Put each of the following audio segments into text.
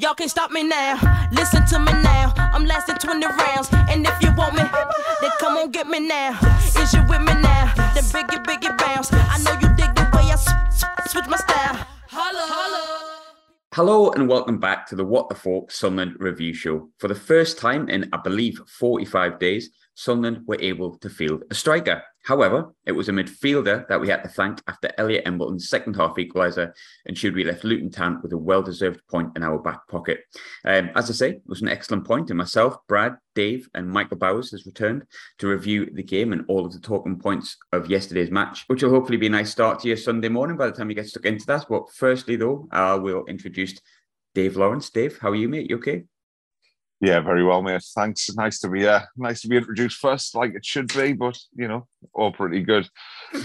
Y'all can't stop me now. Listen to me now. I'm lasting 20 rounds. And if you want me, then come on get me now. Is you with me now? Then biggie, biggie bounce. I know you dig the way I switch my style. Holla, holla. Hello and welcome back to the What the Fork Sunderland review show. For the first time in, I believe, 45 days, Sunderland were able to field a striker. However, it was a midfielder that we had to thank after Elliot Embleton's second half equaliser ensured we left Luton Town with a well-deserved point in our back pocket. Um, as I say, it was an excellent point, and myself, Brad, Dave, and Michael Bowers has returned to review the game and all of the talking points of yesterday's match, which will hopefully be a nice start to your Sunday morning by the time you get stuck into that. But firstly, though, I will introduce Dave Lawrence. Dave, how are you, mate? You okay? Yeah, very well, mate. Thanks. Nice to be uh, nice to be introduced first, like it should be. But you know, all pretty good.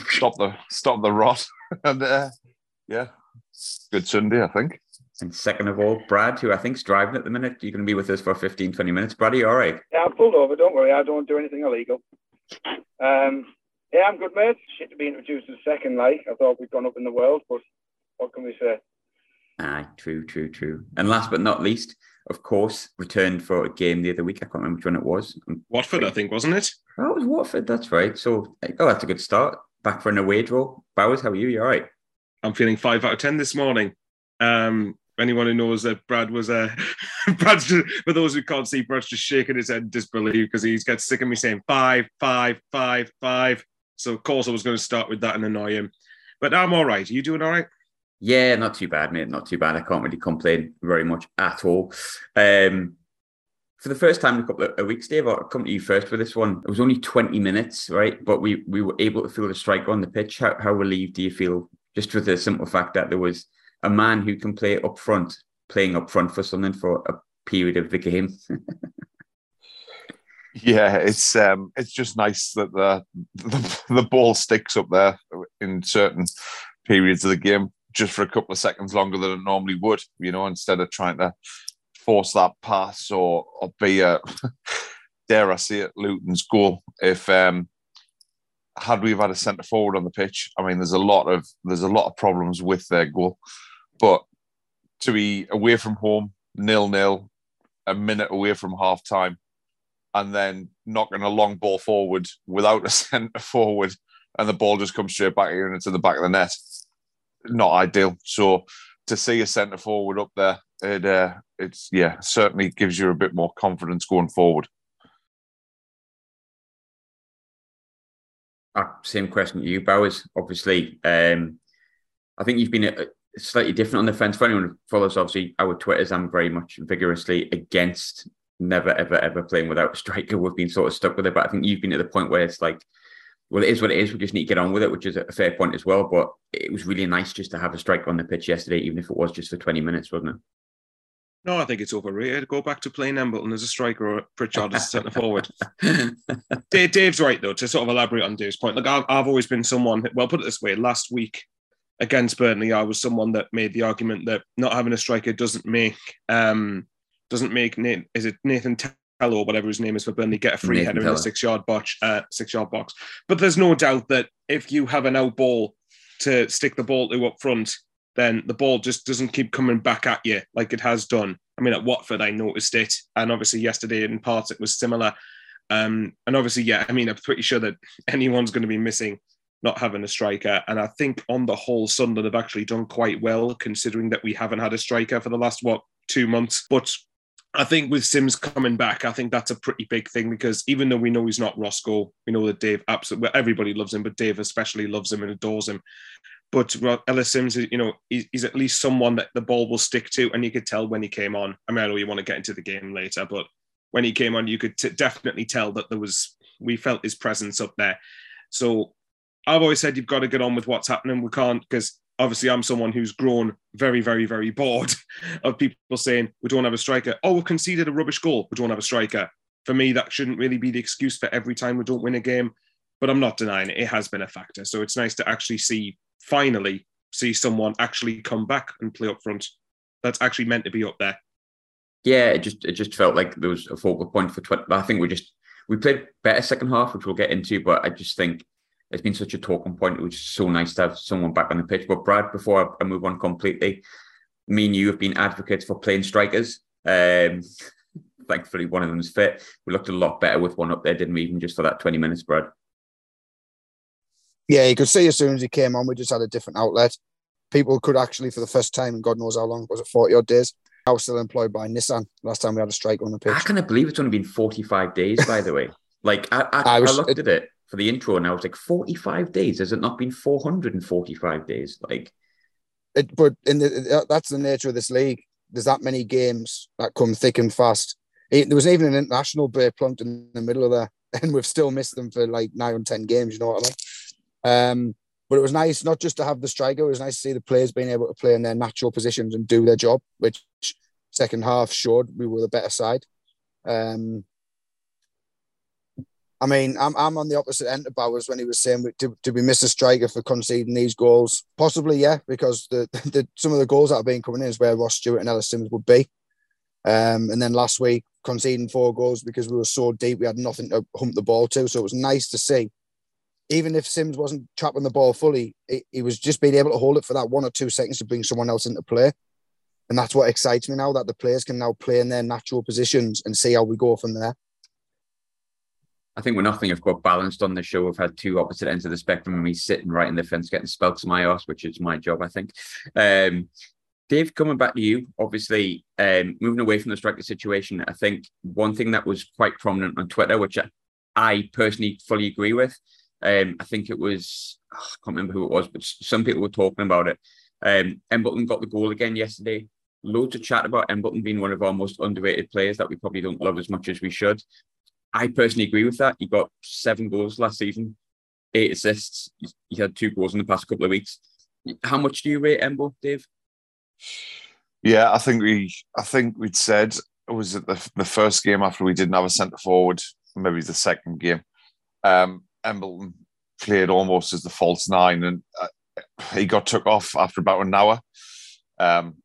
Stop the stop the rot, and uh, yeah, good Sunday, I think. And second of all, Brad, who I think's driving at the minute. You're going to be with us for 15, 20 minutes. Brad, are you all right? Yeah, I'm pulled over. Don't worry, I don't do anything illegal. Um, yeah, I'm good, mate. Shit to be introduced as second, like I thought we'd gone up in the world, but what can we say? Aye, true, true, true. And last but not least, of course, returned for a game the other week. I can't remember which one it was. Watford, I think, wasn't it? Oh, it was Watford. That's right. So, oh, that's a good start. Back for an away draw. Bowers, how are you? You all right? I'm feeling five out of ten this morning. Um, anyone who knows that Brad was a uh, Brad's just, for those who can't see, Brad's just shaking his head in disbelief because he's got sick of me saying five, five, five, five. So of course I was going to start with that and annoy him. But I'm all right. Are you doing all right? Yeah, not too bad, mate. Not too bad. I can't really complain very much at all. Um, for the first time in a couple of weeks, Dave, I'll come to you first for this one. It was only 20 minutes, right? But we we were able to feel the striker on the pitch. How, how relieved do you feel just for the simple fact that there was a man who can play up front, playing up front for something for a period of the game? Yeah, it's um, it's just nice that the, the the ball sticks up there in certain periods of the game just for a couple of seconds longer than it normally would. You know, instead of trying to force that pass or or be a dare I say it, Luton's goal. If um, had we have had a centre forward on the pitch, I mean, there's a lot of there's a lot of problems with their goal, but to be away from home, nil nil, a minute away from half time and then knocking a long ball forward without a centre forward, and the ball just comes straight back here and into the back of the net. Not ideal. So to see a centre forward up there, it uh, it's yeah certainly gives you a bit more confidence going forward. Uh, same question to you, Bowers. Obviously, um, I think you've been a, slightly different on the fence. For anyone who follows, obviously, our Twitters, I'm very much vigorously against never, ever, ever playing without a striker. We've been sort of stuck with it, but I think you've been at the point where it's like, well, it is what it is. We just need to get on with it, which is a fair point as well. But it was really nice just to have a striker on the pitch yesterday, even if it was just for 20 minutes, wasn't it? No, I think it's overrated. Go back to playing Embleton as a striker or Pritchard as a centre forward. Dave, Dave's right though. To sort of elaborate on Dave's point, like I've, I've always been someone. Well, put it this way: last week against Burnley, I was someone that made the argument that not having a striker doesn't make um, doesn't make Nathan, is it Nathan or whatever his name is for Burnley get a free Nathan header in the six yard box, uh, six yard box. But there's no doubt that if you have an out ball to stick the ball to up front, then the ball just doesn't keep coming back at you like it has done. I mean, at Watford, I noticed it, and obviously yesterday in parts it was similar. Um, and obviously, yeah, I mean, I'm pretty sure that anyone's going to be missing not having a striker. And I think on the whole, Sunderland have actually done quite well considering that we haven't had a striker for the last what two months. But I think with Simms coming back, I think that's a pretty big thing because even though we know he's not Roscoe, we know that Dave absolutely well, everybody loves him, but Dave especially loves him and adores him. But Ellis Simms, you know, he's at least someone that the ball will stick to, and you could tell when he came on. I mean, I know you want to get into the game later, but when he came on, you could t- definitely tell that there was we felt his presence up there. So I've always said you've got to get on with what's happening. We can't because obviously I'm someone who's grown very, very, very bored of people saying we don't have a striker. Oh, we've conceded a rubbish goal. We don't have a striker. For me, that shouldn't really be the excuse for every time we don't win a game. But I'm not denying it. It has been a factor. So it's nice to actually see, finally, see someone actually come back and play up front. That's actually meant to be up there. Yeah, it just it just felt like there was a focal point for 20. I think we just we played better second half, which we'll get into. But I just think it's been such a talking point. It was so nice to have someone back on the pitch. But Brad, before I move on completely, me and you have been advocates for playing strikers. Um, thankfully, one of them's fit. We looked a lot better with one up there, didn't we? Even just for that 20 minutes, Brad. Yeah, you could see as soon as he came on, we just had a different outlet. People could actually, for the first time in God knows how long, was it 40 odd days? I was still employed by Nissan last time we had a strike on the pitch. I can't believe it's only been 45 days, by the way. Like, I, I, I was- I looked at it for the intro and I was like, 45 days? Has it not been 445 days? Like, It, but in the, that's the nature of this league. There's that many games that come thick and fast. It- there was even an international break plunked in the middle of there, and we've still missed them for like nine or ten games. You know what I mean? Um, but it was nice not just to have the striker. It was nice to see the players being able to play in their natural positions and do their job, which second half showed we were the better side. Um, I mean, I'm I'm on the opposite end of Bowers when he was saying, did, did we miss a striker for conceding these goals? Possibly, yeah, because the, the some of the goals that have been coming in is where Ross Stewart and Ellis Simms would be. Um, and then last week, conceding four goals because we were so deep, we had nothing to hump the ball to. So it was nice to see. Even if Simms wasn't trapping the ball fully, he, he was just being able to hold it for that one or two seconds to bring someone else into play. And that's what excites me now that the players can now play in their natural positions and see how we go from there. I think we're nothing if quite balanced on the show. We've had two opposite ends of the spectrum, and me sitting right in the fence getting spelks to my ass, which is my job, I think. Um, Dave, coming back to you, obviously, um, moving away from the striker situation, I think one thing that was quite prominent on Twitter, which I, I personally fully agree with, um, I think it was, oh, I can't remember who it was, but some people were talking about it. Um, Embleton got the goal again yesterday. Loads of chat about Embleton being one of our most underrated players that we probably don't love as much as we should. I personally agree with that. He got seven goals last season, eight assists. He had two goals in the past couple of weeks. How much do you rate Embo, Dave? Yeah, I think we, I think we'd said was it the the first game after we didn't have a centre forward, maybe the second game. Um, Embleton played almost as the false nine, and uh, he got took off after about an hour. Um,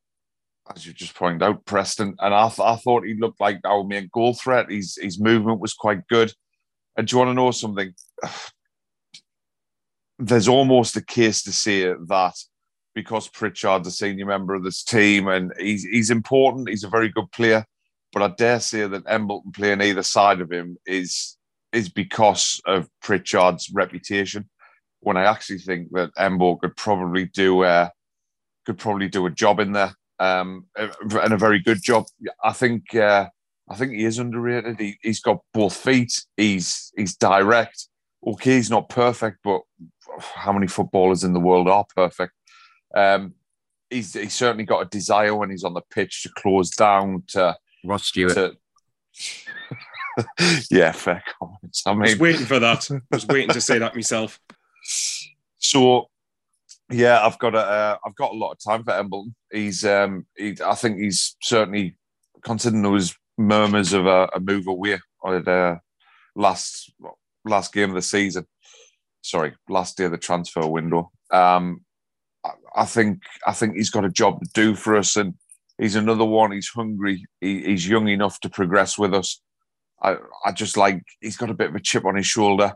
as you just pointed out, Preston, and I, th- I thought he looked like our main goal threat. His his movement was quite good. And do you want to know something? There's almost a case to say that because Pritchard's a senior member of this team and he's he's important. He's a very good player, but I dare say that Embleton playing either side of him is is because of Pritchard's reputation. When I actually think that Embo could probably do a could probably do a job in there, um, and a very good job. I think uh, I think he is underrated. He, he's got both feet. He's he's direct. Okay, he's not perfect, but how many footballers in the world are perfect? Um, he's he's certainly got a desire when he's on the pitch to close down to Ross Stewart. to. yeah, fair comments. I I was mean, waiting for that. I was waiting to say that myself. so yeah, I've got a uh, I've got a lot of time for Embleton. He's um he, I think he's certainly considering there was murmurs of a, a move away on the last last game of the season. Sorry, last day of the transfer window. Um, I, I think I think he's got a job to do for us, and he's another one. He's hungry. He, he's young enough to progress with us. I I just like he's got a bit of a chip on his shoulder.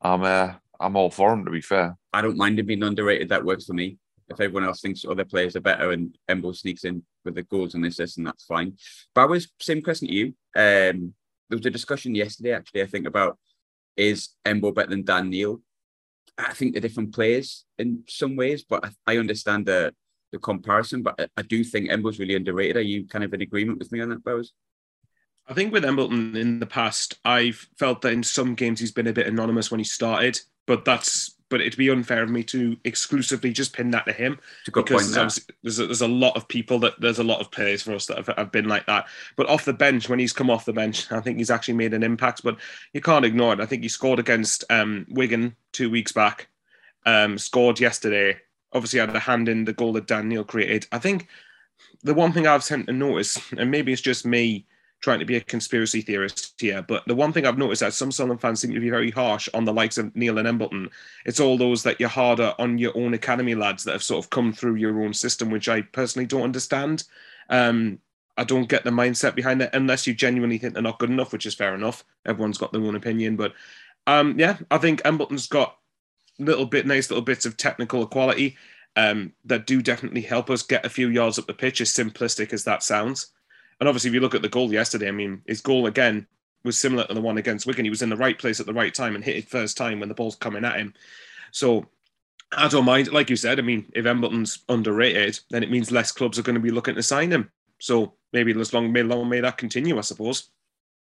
I'm uh, I'm all for him to be fair. I don't mind him being underrated. That works for me. If everyone else thinks other players are better and Embo sneaks in with the goals and assists, and that's fine. Bowers, same question to you. Um, there was a discussion yesterday, actually, I think, about is Embo better than Dan Neil? I think they're different players in some ways, but I, I understand the the comparison. But I, I do think Embo's really underrated. Are you kind of in agreement with me on that, Bowers? I think with Embleton in the past, I've felt that in some games he's been a bit anonymous when he started, but that's but it'd be unfair of me to exclusively just pin that to him It's a good because point. there's, there's a, there's a lot of people that there's a lot of players for us that have, have been like that. But off the bench, when he's come off the bench, I think he's actually made an impact. But you can't ignore it. I think he scored against um, Wigan two weeks back. Um, scored yesterday. Obviously had a hand in the goal that Dan Neil created. I think the one thing I've tend to notice, and maybe it's just me trying to be a conspiracy theorist here, but the one thing I've noticed that some Sunderland fans seem to be very harsh on the likes of Neil and Embleton. It's all those that you're harder on your own academy lads that have sort of come through your own system, which I personally don't understand. Um, I don't get the mindset behind it unless you genuinely think they're not good enough, which is fair enough. Everyone's got their own opinion, but um, yeah, I think Embleton's got little bit nice little bits of technical equality. um, that do definitely help us get a few yards up the pitch, as simplistic as that sounds. And obviously, if you look at the goal yesterday, I mean, his goal again was similar to the one against Wigan. He was in the right place at the right time and hit it first time when the ball's coming at him. So I don't mind. Like you said, I mean, if Embleton's underrated, then it means less clubs are going to be looking to sign him. So maybe as long may long may that continue, I suppose.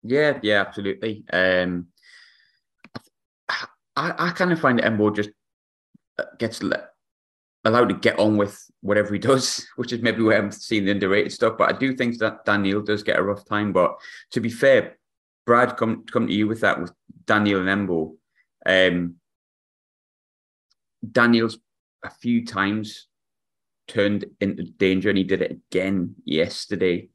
Yeah, yeah, absolutely. Um, I, I kind of find Embo just uh, gets allowed to get on with whatever he does, which is maybe where I'm seeing the underrated stuff. But I do think that Dan Neil does get a rough time. But to be fair, Brad, come come to you with that with Dan Neil and Embo. Um, Dan Neil's a few times turned into danger, and he did it again yesterday.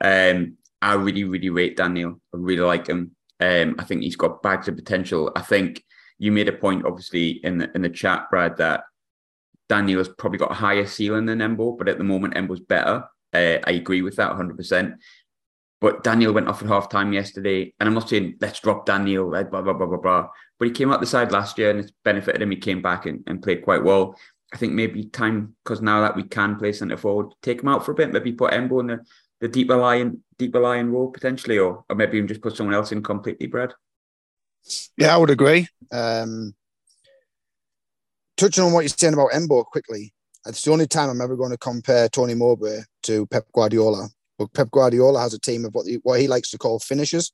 Um, I really, really rate Dan Neil. I really like him. Um, I think he's got bags of potential. I think you made a point, obviously, in the in the chat, Brad, that Dan Neil has probably got a higher ceiling than Embo, but at the moment, Embo's better. Uh, I agree with that 100%. But Dan Neil went off at half time yesterday. And I'm not saying let's drop Dan Neil, blah, blah, blah, blah, blah. But he came out the side last year and it's benefited him. He came back and, and played quite well. I think maybe time, because now that we can play centre forward, take him out for a bit, maybe put Embo in the, the deeper lying, deeper lying role potentially, or, or maybe even just put someone else in completely, Brad. Yeah, I would agree. Um, touching on what you're saying about Embo quickly, it's the only time I'm ever going to compare Tony Mowbray to Pep Guardiola but Pep Guardiola has a team of what he, what he likes to call finishers,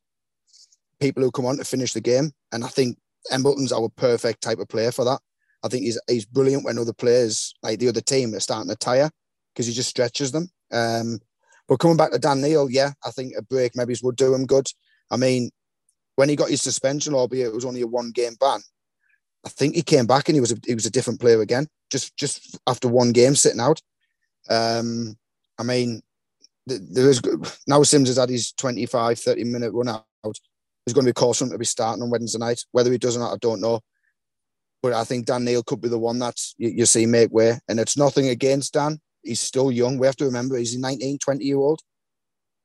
people who come on to finish the game. And I think Embleton's our perfect type of player for that. I think he's he's brilliant when other players, like the other team, are starting to tire because he just stretches them. Um, but coming back to Dan Neil, yeah, I think a break maybe would do him good. I mean, when he got his suspension, albeit it was only a one game ban, I think he came back and he was a, he was a different player again, just just after one game sitting out. Um, I mean, there is now Simms has had his 25, 30 minute run out. There's going to be caution to be starting on Wednesday night. Whether he does or not, I don't know. But I think Dan Neil could be the one that you, you see make way. And it's nothing against Dan. He's still young. We have to remember he's a 19, 20 year old.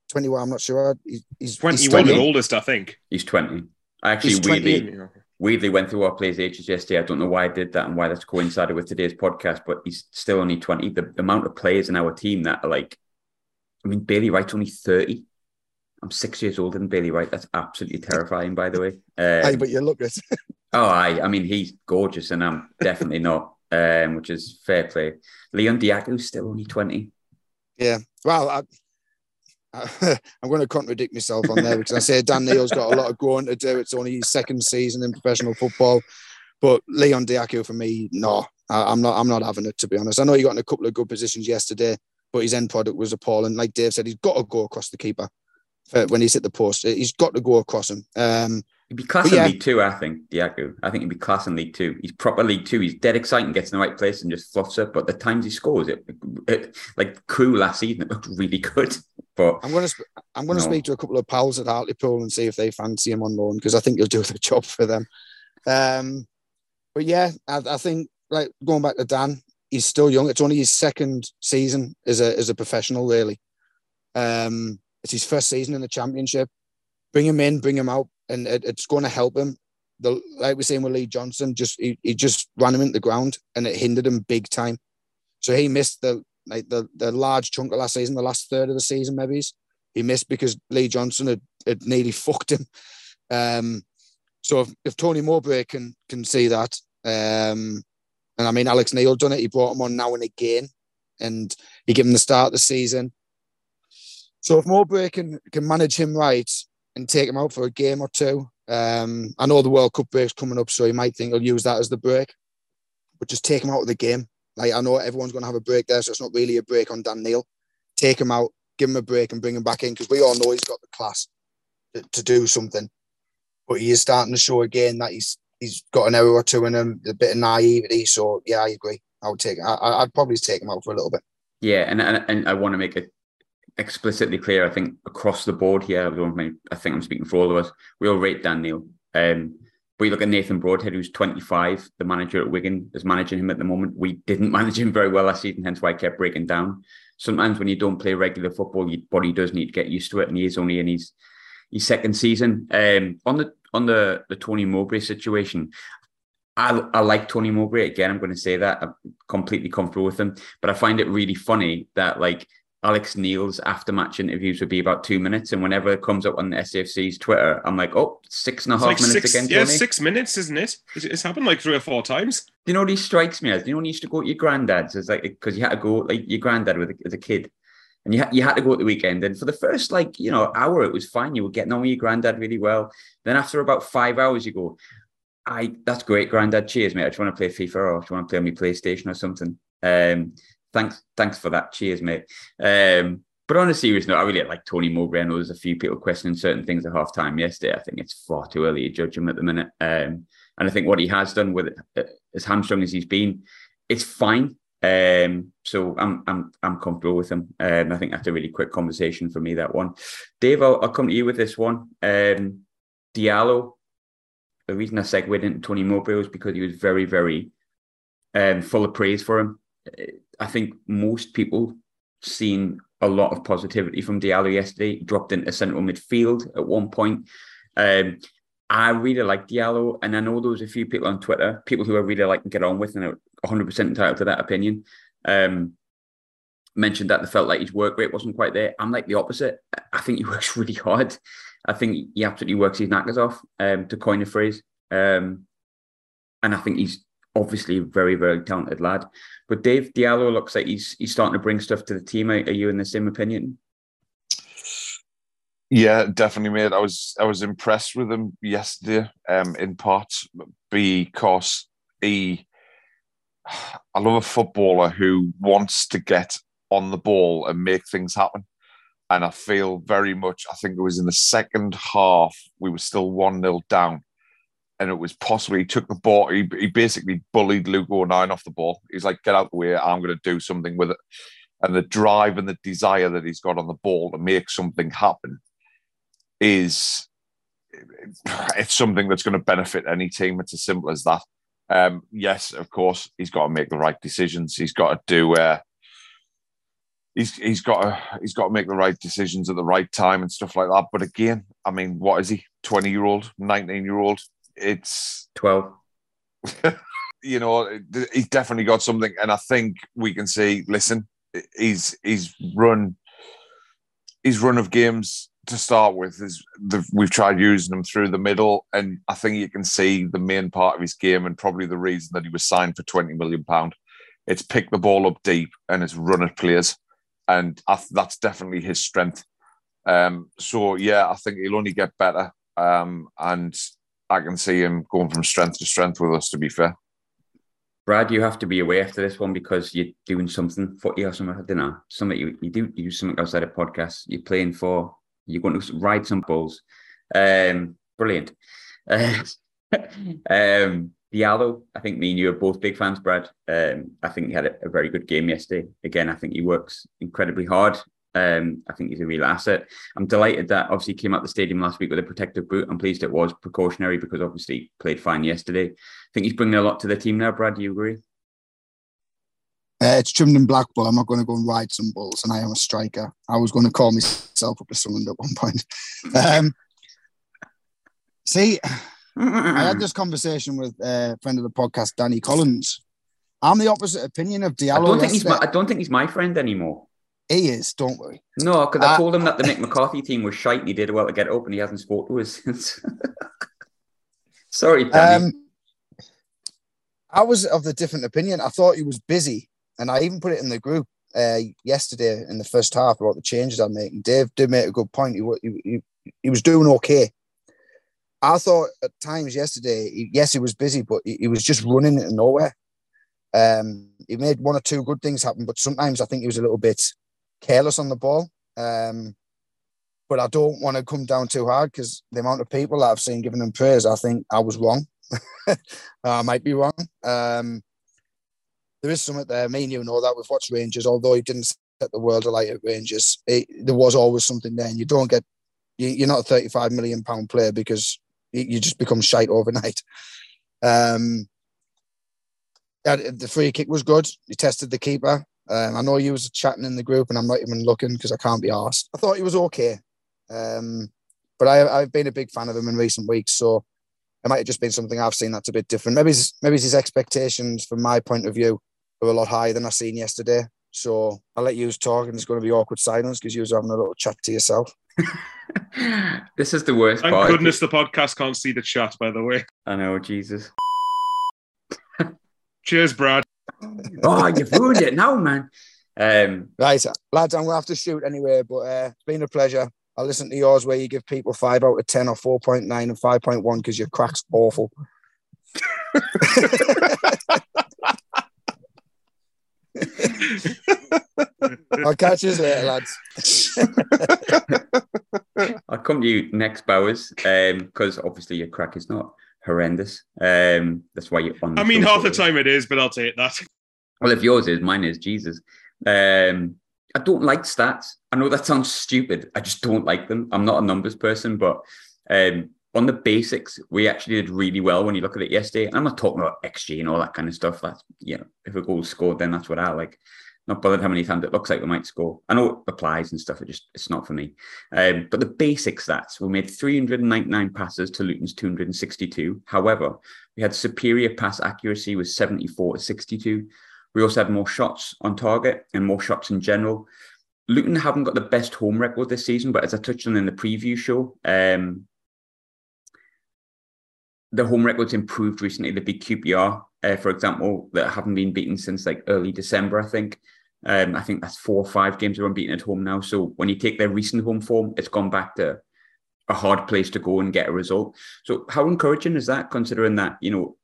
21, I'm not sure. He's, he's 21 the oldest, I think. He's 20. I actually he's 20. weirdly went through our players' ages yesterday. I don't know why I did that and why that's coincided with today's podcast, but he's still only 20. The, amount of players in our team that are like I mean, Bailey Wright's only 30. I'm six years older than Bailey Wright. That's absolutely terrifying, by the way. Um, Aye, but you look it. oh, I. I mean, he's gorgeous, and I'm definitely not, um, which is fair play. Leon Dajaku's still only 20. Yeah. Well, I, I, am going to contradict myself on there because I say Dan Neil's got a lot of growing to do. It's only his second season in professional football. But Leon Dajaku, for me, no, I, am not. I'm not having it to be honest. I know he got in a couple of good positions yesterday, but his end product was appalling. Like Dave said, he's got to go across the keeper when he's hit the post. He's got to go across him. Um, he'd be class in. League Two, I think. Dajaku. I think he'd be class in League Two. He's proper League Two. He's dead exciting, gets in the right place and just fluffs up. But the times he scores, it, it like Crewe last season, it looked really good. But I'm going to I'm going to no. speak to a couple of pals at Hartlepool and see if they fancy him on loan because I think he'll do the job for them. Um, but yeah, I, I think like going back to Dan, he's still young. It's only his second season as a as a professional, really. Um, it's his first season in the championship. Bring him in, bring him out, and it, it's going to help him. The, like we're saying with Lee Johnson, just he, he just ran him into the ground, and it hindered him big time. So he missed the like the the large chunk of last season, the last third of the season, maybe he missed because Lee Johnson had, had nearly fucked him. Um, so if, if Tony Mowbray can can see that, um, and I mean, Alex Neil done it. He brought him on now and again, and he gave him the start of the season. So if Mowbray can can manage him right and take him out for a game or two, um, I know the World Cup break's coming up, so he might think he'll use that as the break. But just take him out of the game. Like I know everyone's going to have a break there, so it's not really a break on Dan Neil. Take him out, give him a break, and bring him back in because we all know he's got the class to, to do something. But he is starting to show again that he's he's got an error or two in him, a bit of naivety. So yeah, I agree. I would take. I, would probably take him out for a little bit. Yeah, and and, and I want to make it explicitly clear. I think across the board here, I think I'm speaking for all of us. We all rate Dan Neil. Um, but you look at Nathan Broadhead, who's 25, the manager at Wigan is managing him at the moment. We didn't manage him very well last season, hence why I kept breaking down. Sometimes when you don't play regular football, your body does need to get used to it, and he is only in his his second season. Um, on the on the the Tony Mowbray situation, I, I like Tony Mowbray again. I'm going to say that I'm completely comfortable with him, but I find it really funny that like Alex Neil's after match interviews would be about two minutes, and whenever it comes up on the SAFC's Twitter, I'm like, oh, six and a half like minutes six, again. yeah, six minutes, isn't it? It's, happened like three or four times. Do you know what he strikes me as? Do you know when you used to go to your granddad's? It's like because you had to go like your granddad with a, as a kid, and you had you had to go at the weekend. And for the first like you know hour, it was fine. You were getting on with your granddad really well. Then after about five hours, you go, I that's great, granddad. Cheers, mate. I just want to play FIFA or I just want to play on my PlayStation or something. Um, thanks, thanks for that. Cheers, mate. Um, but on a serious note, I really like Tony Mowbray. I know there's a few people questioning certain things at half time yesterday. I think it's far too early to judge him at the minute. Um, and I think what he has done with uh, as hamstrung as he's been, it's fine. Um, so I'm I'm I'm comfortable with him. Um, I think that's a really quick conversation for me. That one, Dave. I'll, I'll come to you with this one. Um, Diallo. The reason I segued into Tony Mowbray was because he was very very um, full of praise for him. I think most people seen a lot of positivity from Diallo yesterday. Dropped into central midfield at one point. Um, I really like Diallo, and I know there was a few people on Twitter, people who I really like and get on with, and are 100% entitled to that opinion. Um, mentioned that they felt like his work rate wasn't quite there. I'm like the opposite. I think he works really hard. I think he absolutely works his knackers off, um, to coin a phrase. Um, and I think he's obviously very, very talented lad. But Dave Diallo looks like he's he's starting to bring stuff to the team. Are, are you in the same opinion? Yeah, definitely, mate. I was I was impressed with him yesterday, um, in part because he. I love a footballer who wants to get on the ball and make things happen, and I feel very much. I think it was in the second half we were still one 0 down, and it was possibly he took the ball. He, he basically bullied Luke O'Nien off the ball. He's like, "Get out the way! I'm going to do something with it." And the drive and the desire that he's got on the ball to make something happen is it's something that's going to benefit any team. It's as simple as that. Um, yes, of course, he's got to make the right decisions. He's got to do. Uh, he's he's got to he's got to make the right decisions at the right time and stuff like that. But again, I mean, what is he? Twenty year old, nineteen year old? It's 12. you know, he's definitely got something, and I think we can see. Listen, he's he's run his run of games to start with is the, we've tried using him through the middle, and I think you can see the main part of his game and probably the reason that he was signed for twenty million pound. It's pick the ball up deep and it's run at players, and I, that's definitely his strength. Um, so yeah, I think he'll only get better, um, and I can see him going from strength to strength with us. To be fair. Brad, you have to be away after this one because you're doing something footy or something. I don't know. Something you, you do you do something outside of podcasts. You're playing for. You're going to ride some bulls. Um, brilliant. Um, Diallo, I think me and you are both big fans, Brad. Um, I think he had a, a very good game yesterday. Again, I think he works incredibly hard. Um, I think he's a real asset. I'm delighted that obviously came out the stadium last week with a protective boot. I'm pleased it was precautionary because obviously he played fine yesterday. I think he's bringing a lot to the team now. Brad, do you agree? Uh, it's trimmed in black, but I'm not going to go and ride some bulls, and I am a striker. I was going to call myself up to Sunderland at one point. Um, see, I had this conversation with a friend of the podcast, Danny Collins. I'm the opposite opinion of Diallo. I don't think he's my. I don't think he's my friend anymore. He is, don't worry. No, because I Uh, told him that the Mick McCarthy team was shite and he did well to get up and he hasn't spoke to us since. Sorry, Danny. Um, I was of the different opinion. I thought he was busy, and I even put it in the group uh, yesterday in the first half about the changes I'm making. Dave did make a good point. He, he, he, he was doing okay. I thought at times yesterday, he, yes, he was busy, but he, he was just running into nowhere. Um, he made one or two good things happen, but sometimes I think he was a little bit careless on the ball. Um, but I don't want to come down too hard because the amount of people I've seen giving him praise, I think I was wrong. I might be wrong. Um, there is something there. Me and you know that we've watched Rangers, although he didn't set the world alight at Rangers. It, there was always something there, and you don't get. You, you're not a 35 million pound player because you, you just become shite overnight. Um, the free kick was good. He tested the keeper. Um, I know you was chatting in the group, and I'm not even looking because I can't be asked. I thought he was okay, um, but I, I've been a big fan of him in recent weeks. So it might have just been something I've seen that's a bit different. Maybe his, maybe his expectations, from my point of view, were a lot higher than I seen yesterday. So I'll let you talk, and it's going to be awkward silence because you was having a little chat to yourself. this is the worst Thank part. goodness the podcast can't see the chat, by the way. I know, Jesus. Cheers, Brad. Oh, you've ruined it now, man. Um, Right, lads, I'm going to have to shoot anyway, but uh, it's been a pleasure. I'll listen to yours where you give people five out of 10 or 4.9 and 5.1 because your crack's awful. I'll catch you later, lads. I'll come to you next, Bowers, because obviously your crack is not horrendous. Um, that's why you're on. I mean, half the time it is, but I'll take that. Well, if yours is, mine is Jesus. Um, I don't like stats. I know that sounds stupid. I just don't like them. I'm not a numbers person, but um, on the basics, we actually did really well when you look at it yesterday. And I'm not talking about XG and all that kind of stuff. That's you know, if a goal scored, then that's what I like. Not bothered how many times it looks like we might score. I know it applies and stuff. It just it's not for me. Um, but the basic stats, we made 399 passes to Luton's 262. However, we had superior pass accuracy with 74 to 62. We also had more shots on target and more shots in general. Luton haven't got the best home record this season, but as I touched on in the preview show, um, the home record's improved recently. The big QPR, uh, for example, that haven't been beaten since like early December, I think. Um, I think that's four or five games they're unbeaten at home now. So when you take their recent home form, it's gone back to a hard place to go and get a result. So how encouraging is that, considering that you know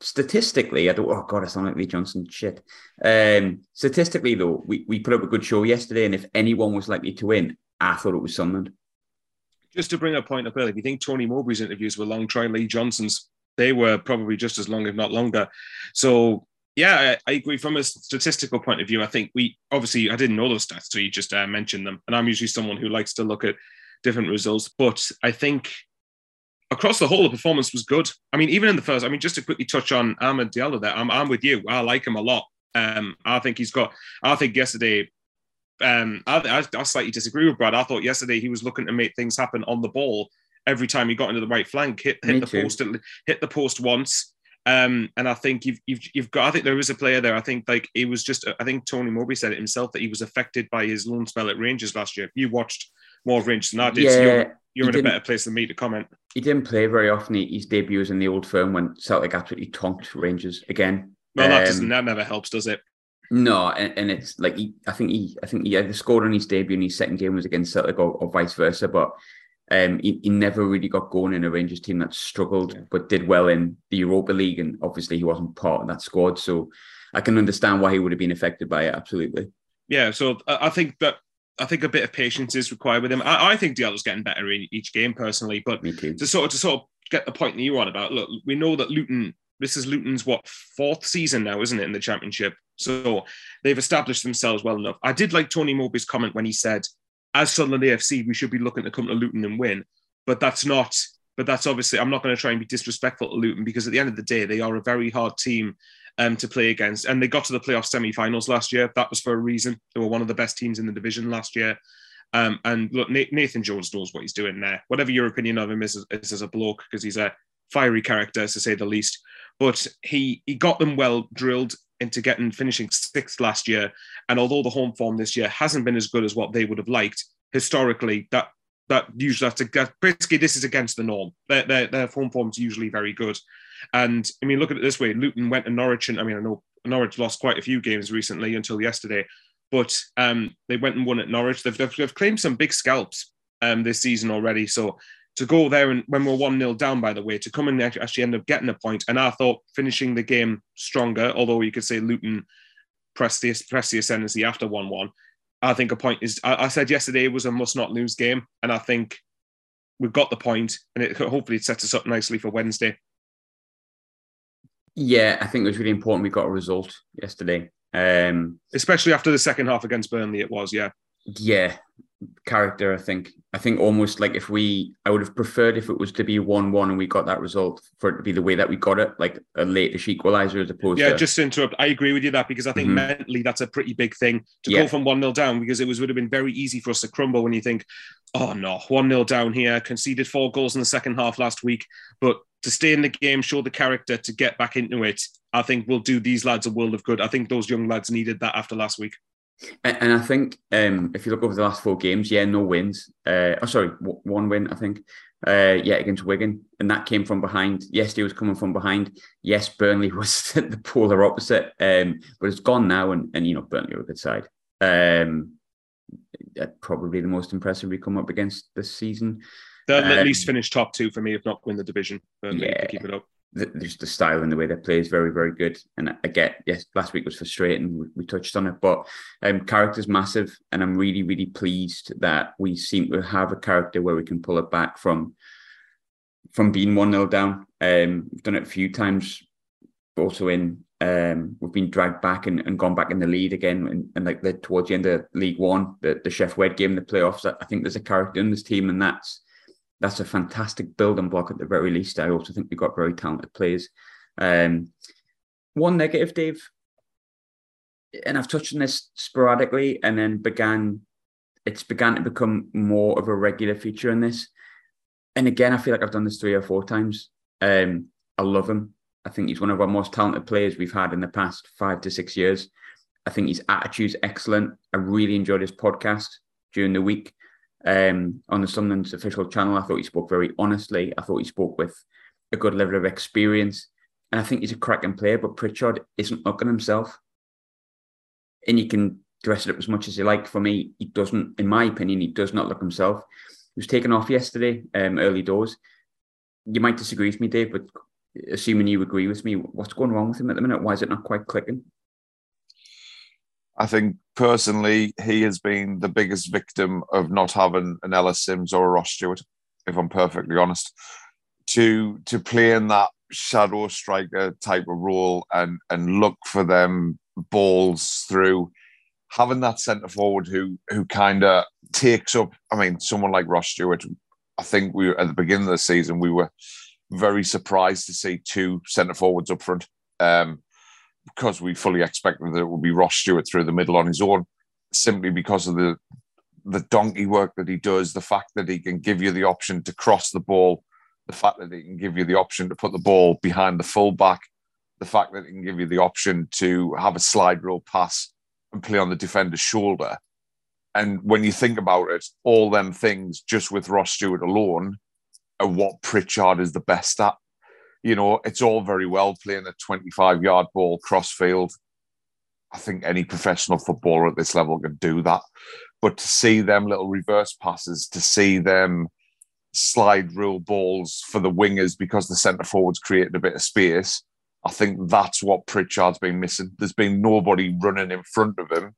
statistically, I don't. Oh God, I sound like Lee Johnson. Shit. Um, statistically, though, we, we put up a good show yesterday, and if anyone was likely to win, I thought it was Sunderland. Just to bring a point up earlier, if you think Tony Mowbray's interviews were long, try Lee Johnson's. They were probably just as long, if not longer. So, yeah, I, I agree. From a statistical point of view, I think we obviously, I didn't know those stats, so you just uh, mentioned them. And I'm usually someone who likes to look at different results. But I think across the whole, the performance was good. I mean, even in the first, I mean, just to quickly touch on Amad Diallo there, I'm, I'm with you. I like him a lot. Um, I think he's got, I think yesterday, um, I, I, I slightly disagree with Brad. I thought yesterday he was looking to make things happen on the ball every time he got into the right flank, hit, hit the post, hit the post once. Um, and I think you've, you've you've got. I think there is a player there. I think like it was just. I think Tony Mowbray said it himself that he was affected by his loan spell at Rangers last year. You watched more of Rangers than I did. so Yeah, you're, you're in a better place than me to comment. He didn't play very often. His debut was in the old firm when Celtic absolutely tonked Rangers again. Well, that Um, doesn't that never helps, does it? No, and, and it's like he, I think he, I think he either scored on his debut and his second game was against Celtic or, or vice versa. But um, he, he never really got going in a Rangers team that struggled, Yeah. but did well in the Europa League, and obviously he wasn't part of that squad. So I can understand why he would have been affected by it. Absolutely. Yeah, so I I think that I think a bit of patience is required with him. I, I think Diallo's getting better in each game personally, but to sort of to sort of get the point that you on about, look, we know that Luton. This is Luton's what fourth season now, isn't it, in the championship? So they've established themselves well enough. I did like Tony Mowbray's comment when he said, "As Sunderland AFC, we should be looking to come to Luton and win," but that's not. But that's obviously I'm not going to try and be disrespectful to Luton because at the end of the day, they are a very hard team um, to play against, and they got to the playoff semi-finals last year. That was for a reason. They were one of the best teams in the division last year. Um, and look, Nathan Jones knows what he's doing there. Whatever your opinion of him is, is as a bloke, because he's a fiery character to say the least. But he he got them well drilled into getting finishing sixth last year. And although the home form this year hasn't been as good as what they would have liked, historically that that usually that's a, basically this is against the norm. Their, their their home form's usually very good. And I mean, look at it this way: Luton went to Norwich, and I mean, I know Norwich lost quite a few games recently until yesterday, but um, they went and won at Norwich. They've, they've, they've claimed some big scalps um, this season already. So to go there and when we're one 0 down, by the way, to come and actually end up getting a point, and I thought finishing the game stronger. Although you could say Luton pressed the pressed the ascendancy after one one. I think a point is. I, I said yesterday it was a must not lose game, and I think we've got the point, and it hopefully it sets us up nicely for Wednesday. Yeah, I think it was really important we got a result yesterday. Um, Especially after the second half against Burnley, it was yeah. yeah, character. I think. I think almost like if we, I would have preferred if it was to be one-one and we got that result for it to be the way that we got it, like a late-ish equalizer as opposed to Yeah, to just to interrupt, I agree with you that because I think Mhm. mentally that's a pretty big thing to Yeah. go from 1 0 down because it was would have been very easy for us to crumble when you think, oh no, 1 0 down here, conceded four goals in the second half last week. But to stay in the game, show the character, to get back into it, I think will do these lads a world of good. I think those young lads needed that after last week. And, and I think um, if you look over the last four games, yeah, no wins. Uh, oh, sorry, w- one win, I think. Uh, yeah, against Wigan, and that came from behind. Yes, he was coming from behind. Yes, Burnley was the polar opposite, um, but it's gone now, and, and you know Burnley are a good side. Um, probably the most impressive we come up against this season. They'll at Um, least finish top two for me, if not win the division. Burnley, Yeah. to keep it up. The, just the style and the way they play is very, very good. And I get, yes, last week was frustrating. We, we touched on it, but um, character's massive, and I'm really, really pleased that we seem to have a character where we can pull it back from from being one 0 down. Um, we've done it a few times, also in. Um, we've been dragged back and, and gone back in the lead again, and, and like the towards the end of League One, the the Sheff Wed game, the playoffs. I think there's a character in this team, and that's that's a fantastic building block at the very least. I also think we've got very talented players. Um, one negative, Dave, and I've touched on this sporadically, and then began. It's began to become more of a regular feature in this. And again, I feel like I've done this three or four times. Um, I love him. I think he's one of our most talented players we've had in the past five to six years. I think his attitude's excellent. I really enjoyed his podcast during the week um, on the Sunderland's official channel. I thought he spoke very honestly. I thought he spoke with a good level of experience. And I think he's a cracking player, but Pritchard isn't looking himself. And you can dress it up as much as you like. For me, he doesn't, in my opinion, he does not look himself. He was taken off yesterday, um, early doors. You might disagree with me, Dave, but assuming you agree with me, what's going wrong with him at the minute? Why is it not quite clicking? I think personally, he has been the biggest victim of not having an Ellis Simms or a Ross Stewart, if I'm perfectly honest. To to play in that shadow striker type of role and and look for them balls through having that centre forward who who kind of takes up. I mean, someone like Ross Stewart. I think we were at the beginning of the season we were very surprised to see two centre forwards up front. Um, because we fully expected that it would be Ross Stewart through the middle on his own, simply because of the the donkey work that he does, the fact that he can give you the option to cross the ball, the fact that he can give you the option to put the ball behind the fullback, the fact that he can give you the option to have a slide rule pass and play on the defender's shoulder. And when you think about it, all them things just with Ross Stewart alone are what Pritchard is the best at you know, it's all very well playing a 25 yard ball cross field. I think any professional footballer at this level can do that. But to see them little reverse passes, to see them slide rule balls for the wingers because the centre forwards created a bit of space, I think that's what Pritchard's been missing. There's been nobody running in front of him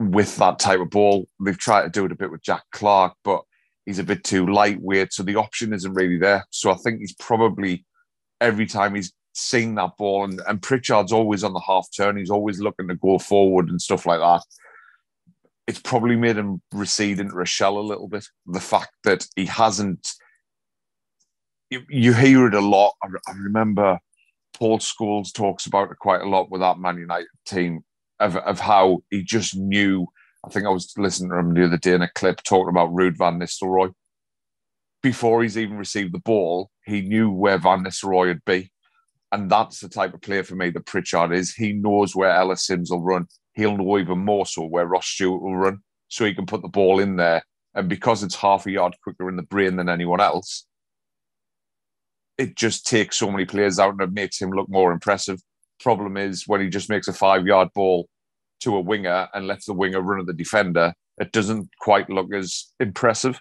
with that type of ball. They've tried to do it a bit with Jack Clarke, but he's a bit too lightweight. So the option isn't really there. So I think he's probably every time he's seen that ball, and, and Pritchard's always on the half turn. He's always looking to go forward and stuff like that. It's probably made him recede into a shell a little bit. The fact that he hasn't, you, you hear it a lot. I, I remember Paul Scholes talks about it quite a lot with that Man United team of, of how he just knew. I think I was listening to him the other day in a clip talking about Ruud van Nistelrooy before he's even received the ball, he knew where Van Nistelrooy would be. And that's the type of player for me that Pritchard is. He knows where Ellis Simms will run. He'll know even more so where Ross Stewart will run. So he can put the ball in there. And because it's half a yard quicker in the brain than anyone else, it just takes so many players out and it makes him look more impressive. Problem is when he just makes a five yard ball to a winger and lets the winger run at the defender, it doesn't quite look as impressive.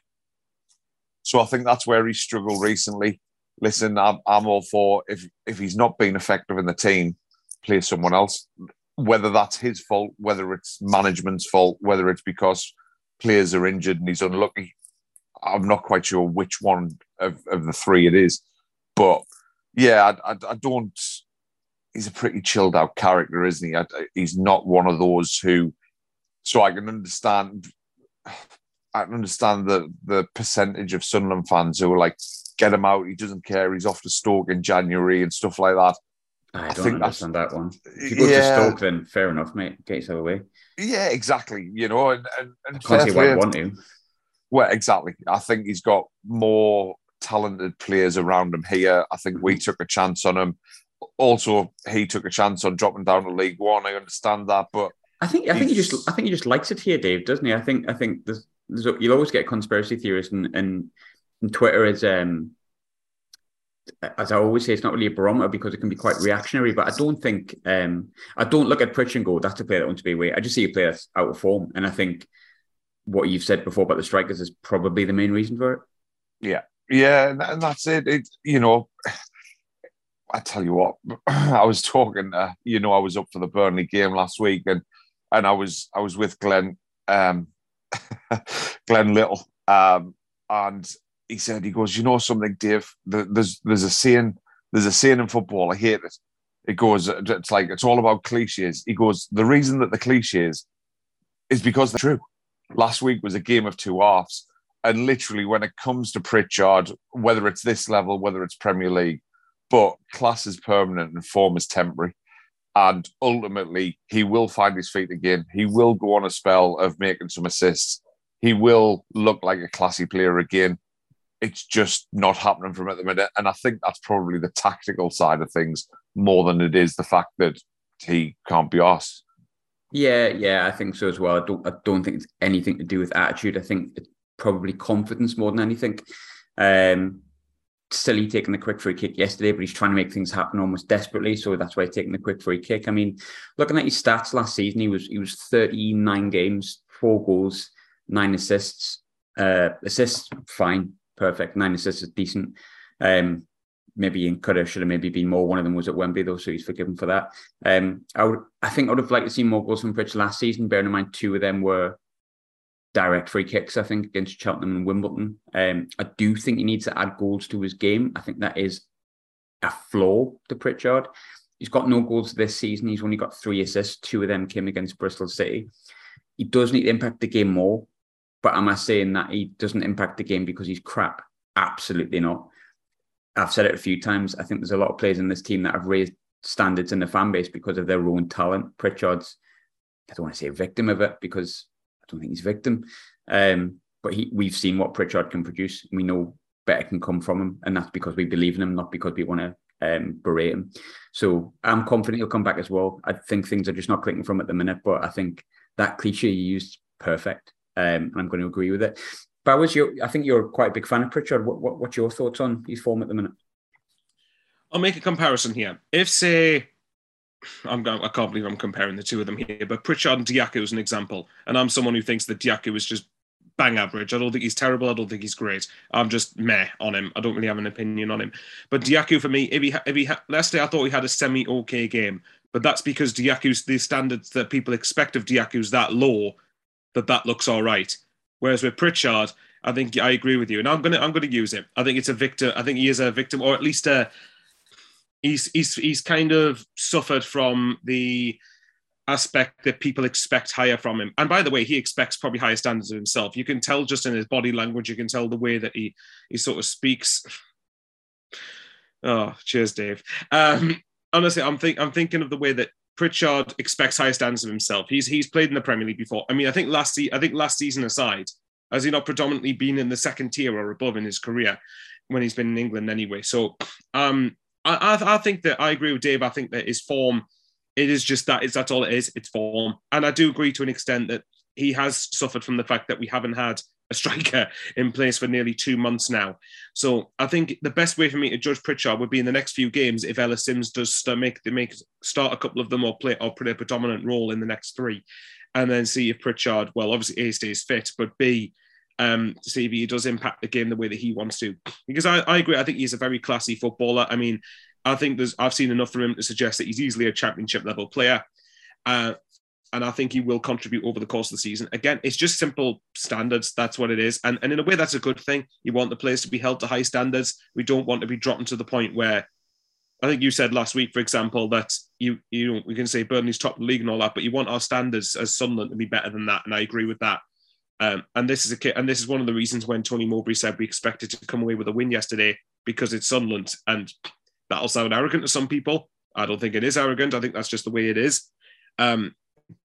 So I think that's where he struggled recently. Listen, I'm, I'm all for if if he's not being effective in the team, play someone else. Whether that's his fault, whether it's management's fault, whether it's because players are injured and he's unlucky, I'm not quite sure which one of, of the three it is. But yeah, I, I, I don't. He's a pretty chilled out character, isn't he? I, he's not one of those who. So I can understand I can understand the the percentage of Sunderland fans who are like, get him out, he doesn't care, he's off to Stoke in January and stuff like that. I I don't think understand that one. If you go Yeah. to Stoke, then fair enough, mate. Get yourself away. Yeah, exactly. You know, and, and, I and can't fair see why. I want to. Well, exactly. I think he's got more talented players around him here. I think we mm-hmm. took a chance on him. Also, he took a chance on dropping down to League One. I understand that, but I think I think he just I think he just likes it here, Dave, doesn't he? I think I think there's, you'll always get conspiracy theorists and and, and Twitter is um as I always say, it's not really a barometer because it can be quite reactionary. But I don't think um I don't look at Pritch and go, that's a player that wants to be away. I just see a player that's out of form, and I think what you've said before about the strikers is probably the main reason for it. Yeah, yeah, and that's it. It you know, I tell you what, I was talking. You know, I was up for the Burnley game last week, and and I was I was with Glen, um, Glen Little, um, and he said he goes, you know something, Dave. There's there's a saying there's a saying in football. I hate it. It goes, it's like it's all about cliches. He goes, the reason that the cliches is because they're true. Last week was a game of two halves. And literally, when it comes to Pritchard, whether it's this level, whether it's Premier League, but class is permanent and form is temporary. And ultimately, he will find his feet again. He will go on a spell of making some assists. He will look like a classy player again. It's just not happening from at the minute. And I think that's probably the tactical side of things more than it is the fact that he can't be asked. Yeah, yeah, I think so as well. I don't I don't think it's anything to do with attitude. I think it's probably confidence more than anything. Um Silly taking the quick free kick yesterday, but he's trying to make things happen almost desperately. So that's why he's taking the quick free kick. I mean, looking at his stats last season, he was he was 39 games, four goals, nine assists. Uh assists, fine, perfect. Nine assists is decent. Um maybe in could have should have maybe been more. One of them was at Wembley though, so he's forgiven for that. Um, I would, I think I would have liked to see more goals from Pritch last season. Bearing in mind, two of them were direct free kicks. I think against Cheltenham and Wimbledon. Um, I do think he needs to add goals to his game. I think that is a flaw to Pritchard. He's got no goals this season. He's only got three assists. Two of them came against Bristol City. He does need to impact the game more. But am I saying that he doesn't impact the game because he's crap? Absolutely not. I've said it a few times. I think there's a lot of players in this team that have raised standards in the fan base because of their own talent. Pritchard's, I don't want to say a victim of it because don't think he's a victim. Um, but he, we've seen what Pritchard can produce. We know better can come from him, and that's because we believe in him, not because we want to um, berate him. So I'm confident he'll come back as well. I think things are just not clicking from at the minute, but I think that cliche you used perfect, um, and I'm going to agree with it. Bowers, you I think you're quite a big fan of Pritchard. What, what what's your thoughts on his form at the minute? I'll make a comparison here. If say, I'm I can't believe I'm comparing the two of them here, but Pritchard and Diallo is an example, and I'm someone who thinks that Diallo is just bang average. I don't think he's terrible. I don't think he's great. I'm just meh on him. I don't really have an opinion on him. But Diallo for me, if he if he last day I thought he had a semi okay game, but that's because Diallo's the standards that people expect of Diallo's that low that that looks all right. Whereas with Pritchard, I think I agree with you, and I'm gonna I'm gonna use it. I think it's a victim. I think he is a victim, or at least a he's he's he's kind of suffered from the aspect that people expect higher from him. And by the way, he expects probably higher standards of himself. You can tell just in his body language. You can tell the way that he he sort of speaks. Oh, cheers, Dave. Um, honestly, I'm think I'm thinking of the way that Pritchard expects higher standards of himself. He's he's played in the Premier League before. I mean, I think last I think last season aside, has he not predominantly been in the second tier or above in his career when he's been in England anyway? So, um, I I, I think that I agree with Dave. I think that his form, it is just that it's that's all it is. It's form, and I do agree to an extent that he has suffered from the fact that we haven't had a striker in place for nearly two months now. So I think the best way for me to judge Pritchard would be in the next few games if Ellis Simms does make make start a couple of them or play or play a predominant role in the next three, and then see if Pritchard, well, obviously A stays fit, but B um, to see if he does impact the game the way that he wants to. Because I, I agree, I think he's a very classy footballer. I mean, I think there's I've seen enough from him to suggest that he's easily a championship level player. Uh, and I think he will contribute over the course of the season. Again, it's just simple standards. That's what it is. And, and in a way, that's a good thing. You want the players to be held to high standards. We don't want to be dropping to the point where I think you said last week, for example, that you you we can say Burnley's top league and all that, but you want our standards as Sunderland to be better than that. And I agree with that. Um, and this is a kit, and this is one of the reasons when Tony Mowbray said we expected to come away with a win yesterday because it's Sunderland, and that'll sound arrogant to some people. I don't think it is arrogant. I think that's just the way it is. Um,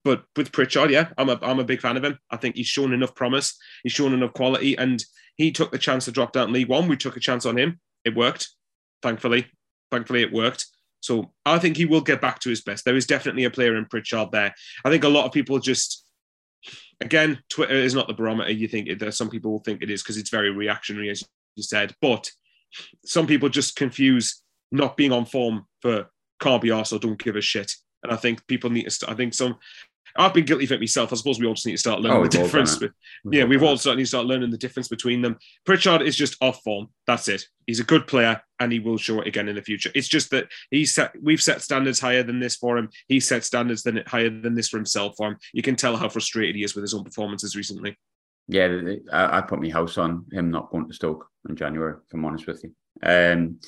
but with Pritchard, yeah, I'm a I'm a big fan of him. I think he's shown enough promise. He's shown enough quality, and He took the chance to drop down League One. We took a chance on him. It worked. Thankfully, thankfully it worked. So I think he will get back to his best. There is definitely a player in Pritchard there. I think a lot of people just, again, Twitter is not the barometer. You think it, some people will think it is because it's very reactionary, as you said. But some people just confuse not being on form for can't be arsed or don't give a shit. And I think people need to. I think some I've been guilty of it myself. I suppose we all just need to start learning Oh, the difference. done. But We've yeah, we've all certainly started learning the difference between them. Pritchard is just off form. That's it. He's a good player, and he will show it again in the future. It's just that he's set. We've set standards higher than this for him. He set standards than higher than this for himself. For him, you can tell how frustrated he is with his own performances recently. Yeah, I, I put my house on him not going to Stoke in January. If I'm honest with you. Um,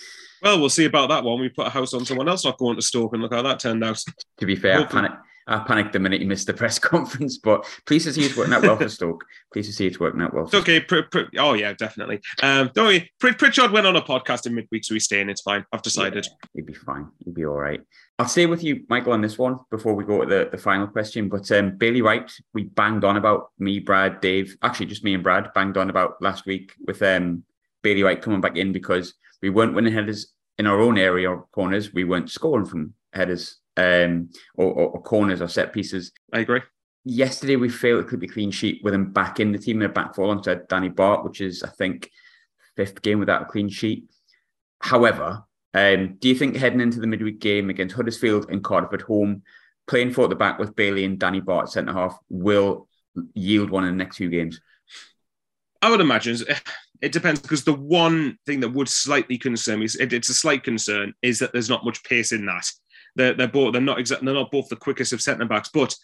Well, we'll see about that one. We put a house on someone else not going to Stoke, and look how that turned out. to be fair, I panicked. I panicked the minute he missed the press conference, but pleased to see it's working out well for Stoke. Pleased to see it's working out well. It's For okay. Pr- Pr- oh yeah, definitely. Um, don't worry. Pr- Pritchard went on a podcast in midweek, so he's staying. It's fine. I've decided. Yeah, he'd be fine. He'd be all right. I'll stay with you, Michael, on this one before we go to the, the final question. But um, Bailey Wright, we banged on about me, Brad, Dave. Actually, just me and Brad banged on about last week with um, Bailey Wright coming back in because we weren't winning headers in our own area or corners. We weren't scoring from headers um, or, or, or corners or set pieces. I agree. Yesterday, we failed to keep a clean sheet with him back in the team in a back four alongside Danny Batth, which is, I think, fifth game without a clean sheet. However, um, do you think heading into the midweek game against Huddersfield and Cardiff at home, playing four at the back with Bailey and Danny Batth centre half will yield one in the next few games? I would imagine it depends because the one thing that would slightly concern me, it, it's a slight concern, is that there's not much pace in that. They're, they're both they're not exact, they're not both the quickest of centre backs, but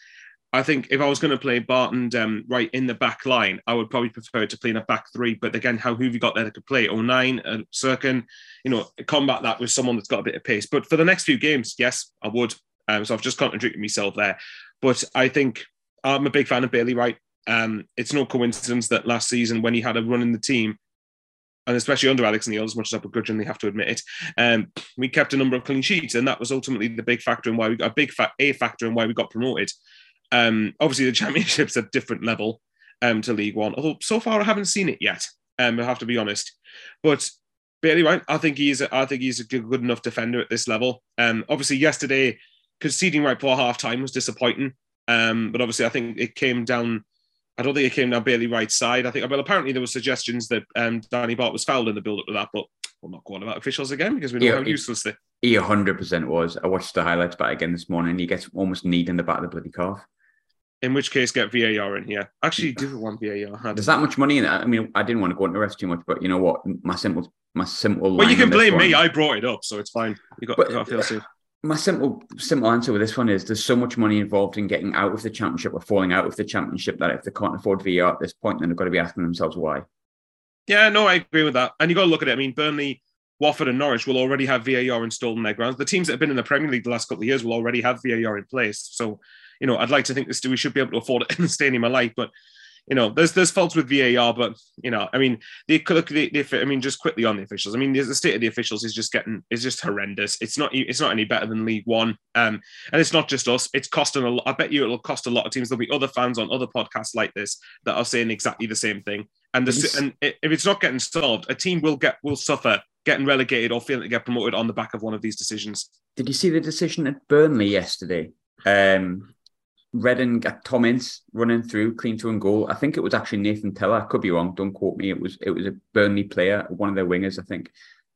I think if I was going to play Barton um, Wright in the back line, I would probably prefer to play in a back three. But again, how who have you got there that could play? 09, uh, Cirkin, you know, combat that with someone that's got a bit of pace. But for the next few games, yes, I would. Um, so I've just contradicted myself there. But I think I'm a big fan of Bailey Wright. Um, it's no coincidence that last season, when he had a run in the team, and especially under Alex Neil, as much as I begrudgingly have to admit it, um, we kept a number of clean sheets, and that was ultimately the big factor in why we got a big fa- a factor in why we got promoted. Um, obviously, the championship's a different level um, to League One, although so far I haven't seen it yet. Um, I have to be honest, but Bailey Wright, I think he's a, I think he's a good enough defender at this level. Um, obviously, yesterday conceding right before half time was disappointing. Um, but obviously, I think it came down. I don't think it came down Bailey Wright side. I think, well, apparently there were suggestions that um, Danny Batth was fouled in the build up to that, but we'll not go on about officials again because we know Yeah, how useless they. He 100% was. I watched the highlights back again this morning. He gets almost kneed in the back of the bloody calf. In which case, get VAR in here. Actually, do want VAR. There's that much money in it. I mean, I didn't want to go into refs too much, but you know what? My simple, my simple. Well, you can blame me. I brought it up, so it's fine. You got, But- you got to feel safe. My simple simple answer with this one is there's so much money involved in getting out of the championship or falling out of the championship that if they can't afford VR at this point, then they've got to be asking themselves why. Yeah, no, I agree with that. And you've got to look at it. I mean, Burnley, Watford, and Norwich will already have VAR installed in their grounds. The teams that have been in the Premier League the last couple of years will already have VAR in place. So, you know, I'd like to think this we should be able to afford it in the stadium light. But you know, there's there's faults with VAR, but you know, I mean, the look, the, the, I mean, just quickly on the officials. I mean, the state of the officials is just getting is just horrendous. It's not it's not any better than League One, um, and it's not just us. It's costing a lot. I bet you it'll cost a lot of teams. There'll be other fans on other podcasts like this that are saying exactly the same thing. And the, and if it's not getting solved, a team will get will suffer getting relegated or failing to get promoted on the back of one of these decisions. Did you see the decision at Burnley yesterday? Um, Reading got Tom running through, clean to and goal. I think it was actually Nathan Tella. I could be wrong. Don't quote me. It was it was a Burnley player, one of their wingers. I think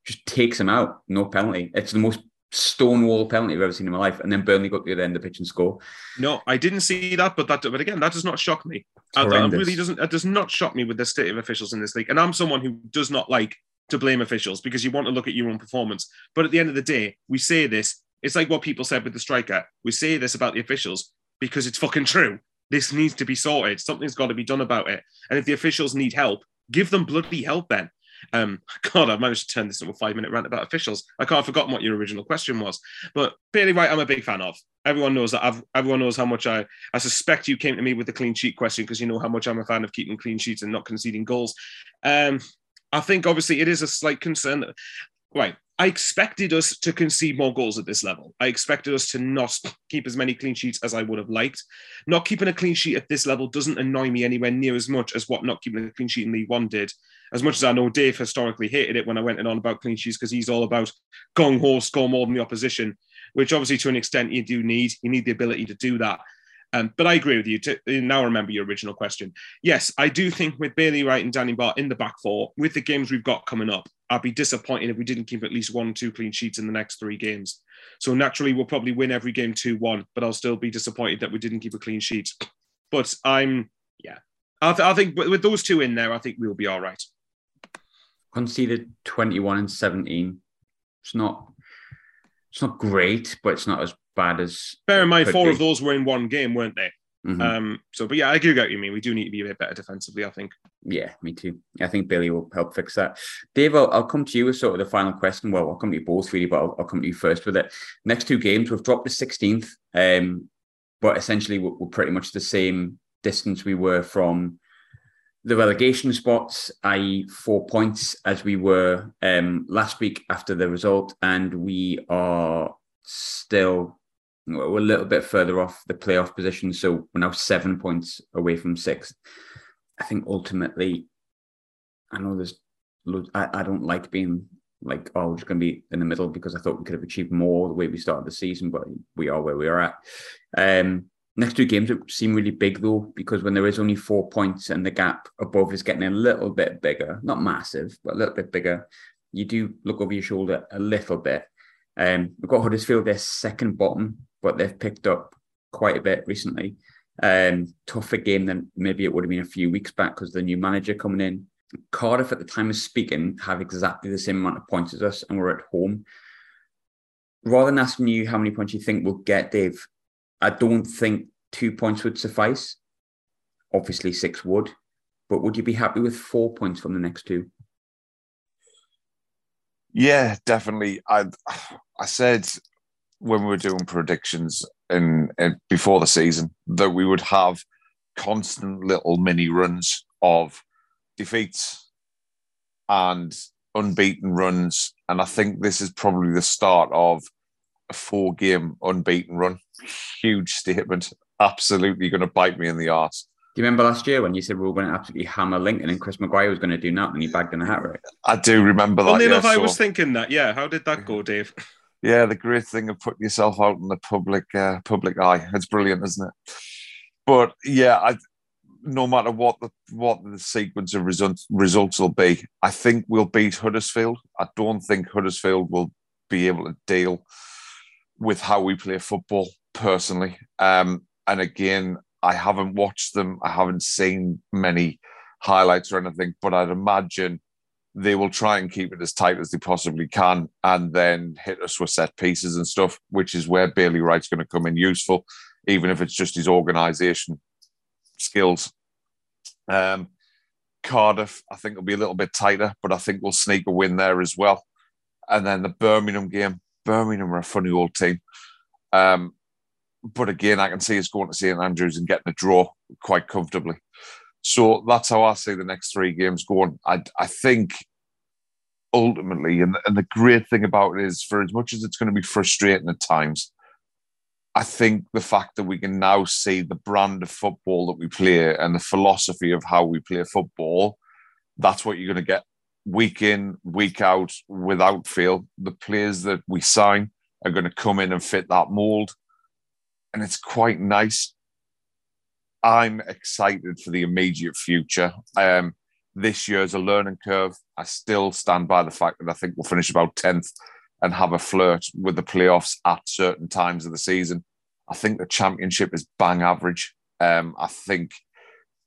just takes him out, no penalty. It's the most stonewall penalty I've ever seen in my life. And then Burnley got to the other end of the pitch and score. No, I didn't see that, but that but again, that does not shock me. That really doesn't. It does not shock me with the state of officials in this league. And I'm someone who does not like to blame officials because you want to look at your own performance. But at the end of the day, we say this. It's like what people said with the striker. We say this about the officials because it's fucking true. This needs to be sorted. Something's got to be done about it. And if the officials need help, give them bloody help then. Um, God, I've managed to turn this into a five minute rant about officials. I can't have forgotten what your original question was. But Bailey Wright, I'm a big fan of. Everyone knows that. I've, everyone knows how much I. I suspect you came to me with the clean sheet question because you know how much I'm a fan of keeping clean sheets and not conceding goals. Um, I think obviously it is a slight concern. That, right, I expected us to concede more goals at this level. I expected us to not keep as many clean sheets as I would have liked. Not keeping a clean sheet at this level doesn't annoy me anywhere near as much as what not keeping a clean sheet in League One did. As much as I know Dave historically hated it when I went on about clean sheets because he's all about gong ho, score more than the opposition, which obviously to an extent you do need. You need the ability to do that. Um, but I agree with you. To, now remember your original question. Yes, I do think with Bailey Wright and Danny Batth in the back four, with the games we've got coming up, I'd be disappointed if we didn't keep at least one, or two clean sheets in the next three games. So naturally, we'll probably win every game 2 1, but I'll still be disappointed that we didn't keep a clean sheet. But I'm, yeah, I, th- I think with those two in there, I think we'll be all right. Conceded 21 and 17. It's not. It's not great, but it's not as bad as. Bear in mind, four be. of those were in one game, weren't they? Mhm. Um, so, but yeah, I do get what you mean. We do need to be a bit better defensively, I think. Yeah, me too. I think Billy will help fix that. Dave, I'll, I'll come to you with sort of the final question. Well, I'll come to you both really, but I'll, I'll come to you first with it. Next two games, we've dropped to 16th, um, but essentially we're, we're pretty much the same distance we were from the relegation spots, i.e., four points as we were um, last week after the result, and we are still we're a little bit further off the playoff position. So we're now seven points away from sixth. I think ultimately, I know there's, I, I don't like being like, oh, we're just going to be in the middle because I thought we could have achieved more the way we started the season, but we are where we are at. Um, next two games seem really big though, because when there is only four points and the gap above is getting a little bit bigger, not massive, but a little bit bigger, you do look over your shoulder a little bit. Um, we've got Huddersfield, their second bottom, but they've picked up quite a bit recently. Um, tougher game than maybe it would have been a few weeks back because the new manager coming in. Cardiff, at the time of speaking, have exactly the same amount of points as us, and we're at home. Rather than asking you how many points you think we'll get, Dave, I don't think two points would suffice. Obviously, six would, but would you be happy with four points from the next two? Yeah, definitely. I I said when we were doing predictions in, in before the season that we would have constant little mini runs of defeats and unbeaten runs, and I think this is probably the start of a four-game unbeaten run. Huge statement. Absolutely going to bite me in the arse. Do you remember last year when you said we were going to absolutely hammer Lincoln and Chris Maguire was going to do nothing and he bagged in a hat trick? I do remember that. Funny yeah, enough, I so- was thinking that. Yeah, how did that go, Dave? Yeah, the great thing of putting yourself out in the public uh, public eye. It's brilliant, isn't it? But yeah, I no matter what the what the sequence of results results will be, I think we'll beat Huddersfield. I don't think Huddersfield will be able to deal with how we play football personally. Um, and again, I haven't watched them. I haven't seen many highlights or anything, but I'd imagine they will try and keep it as tight as they possibly can and then hit us with set pieces and stuff, which is where Bailey Wright's going to come in useful, even if it's just his organisation skills. Um, Cardiff, I think will be a little bit tighter, but I think we'll sneak a win there as well. And then the Birmingham game, Birmingham are a funny old team. Um, but again, I can see us going to St Andrews and getting a draw quite comfortably. So that's how I see the next three games going. I, I think ultimately, and, and the great thing about it is, for as much as it's going to be frustrating at times, I think the fact that we can now see the brand of football that we play and the philosophy of how we play football, that's what you're going to get week in, week out, without fail. The players that we sign are going to come in and fit that mold. And it's quite nice. I'm excited for the immediate future. Um, this year is a learning curve. I still stand by the fact that I think we'll finish about 10th and have a flirt with the playoffs at certain times of the season. I think the championship is bang average. Um, I think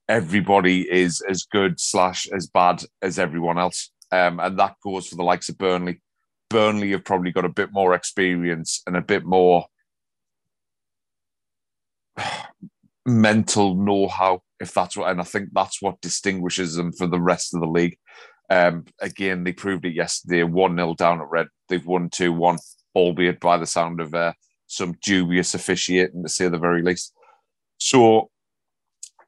everybody is as good slash as bad as everyone else. Um, and that goes for the likes of Burnley. Burnley have probably got a bit more experience and a bit more mental know-how, if that's what, and I think that's what distinguishes them for the rest of the league. Um, again, they proved it yesterday, one 0 down at Red. They've won two one, albeit by the sound of uh, some dubious officiating, to say the very least. So,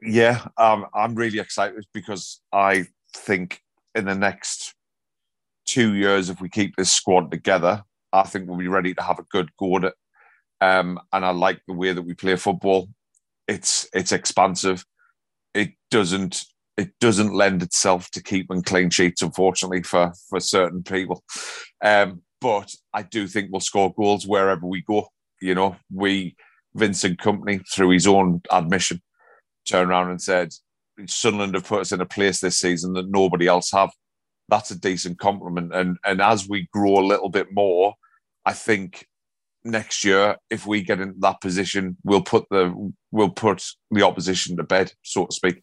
yeah, um, I'm really excited because I think in the next two years, if we keep this squad together, I think we'll be ready to have a good go at it. Um, and I like the way that we play football. It's it's expansive. It doesn't it doesn't lend itself to keeping clean sheets, unfortunately, for for certain people. Um, but I do think we'll score goals wherever we go. You know, we Vincent Kompany, through his own admission, turned around and said, Sunderland have put us in a place this season that nobody else have. That's a decent compliment. And and as we grow a little bit more, I think next year, if we get in that position, we'll put the we'll put the opposition to bed, so to speak.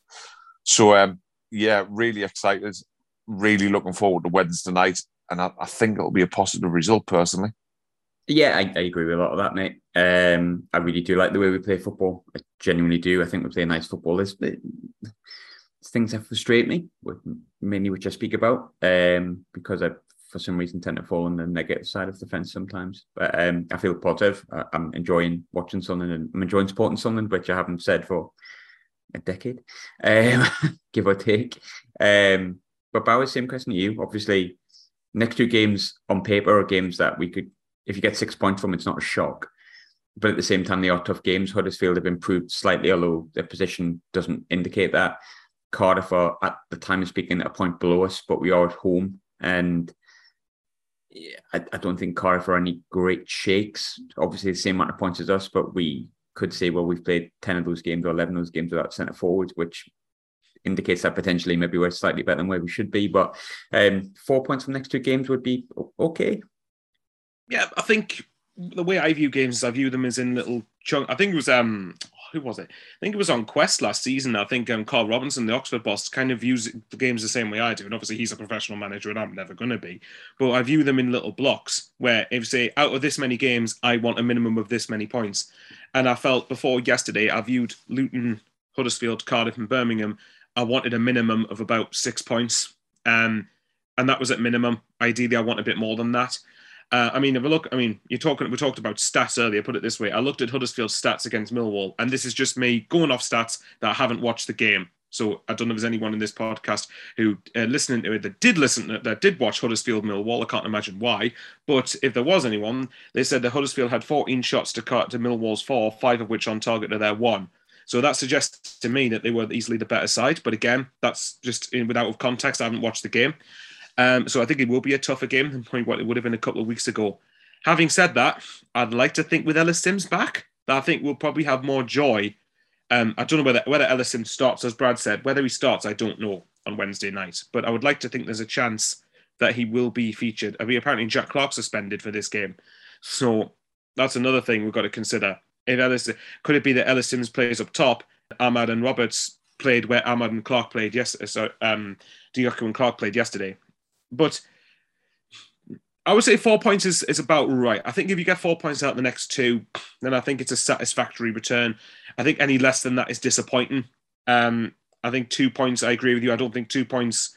So um, yeah, really excited, really looking forward to Wednesday night, and I, I think it'll be a positive result personally. Yeah, I, I, agree with a lot of that, mate. Um, I really do like the way we play football. I genuinely do. I think we play nice football. There's, things that frustrate me, with mainly which I speak about, um, because I, for some reason, tend to fall on the negative side of the fence sometimes. But um, I feel positive. I, am enjoying watching something and I'm enjoying supporting something, which I haven't said for a decade, um, give or take. Um, but Bowers, same question to you. Obviously, next two games on paper are games that we could, if you get six points from, it's not a shock. But at the same time, they are tough games. Huddersfield have improved slightly, although their position doesn't indicate that. Cardiff are at the time of speaking a point below us, but we are at home, and I, I don't think Cardiff are any great shakes. Obviously, the same amount of points as us, but we could say, well, we've played 10 of those games or 11 of those games without centre forwards, which indicates that potentially maybe we're slightly better than where we should be. But um, four points from the next two games would be okay. Yeah, I think the way I view games, I view them as in little chunk. I think it was um who was it? I think it was on Quest last season. I think um, Karl Robinson, the Oxford boss, kind of views the games the same way I do. And obviously, he's a professional manager, and I'm never going to be. But I view them in little blocks where, if say, out of this many games, I want a minimum of this many points. And I felt before yesterday, I viewed Luton, Huddersfield, Cardiff, and Birmingham. I wanted a minimum of about six points. Um, and that was at minimum. Ideally, I want a bit more than that. Uh, I mean, if I look, I mean, you're talking. We talked about stats earlier. Put it this way: I looked at Huddersfield's stats against Millwall, and this is just me going off stats that I haven't watched the game. So I don't know if there's anyone in this podcast who uh, listening to it that did listen that did watch Huddersfield Millwall. I can't imagine why, but if there was anyone, they said that Huddersfield had 14 shots to cut to Millwall's four, five of which on target to their one. So that suggests to me that they were easily the better side. But again, that's just in, without of context. I haven't watched the game. Um, so I think it will be a tougher game than probably what it would have been a couple of weeks ago. Having said that, I'd like to think with Ellis Simms back, that I think we'll probably have more joy. Um, I don't know whether whether Ellis Simms starts, as Brad said. Whether he starts, I don't know on Wednesday night. But I would like to think there's a chance that he will be featured. I mean, apparently Jack Clarke suspended for this game, so that's another thing we've got to consider. If Ellis could it be that Ellis Simms plays up top, Amad and Roberts played where Amad and Clarke played yesterday. So um, Diallo and Clarke played yesterday. But I would say four points is, is about right. I think if you get four points out the next two, then I think it's a satisfactory return. I think any less than that is disappointing. Um, I think two points, I agree with you. I don't think two points,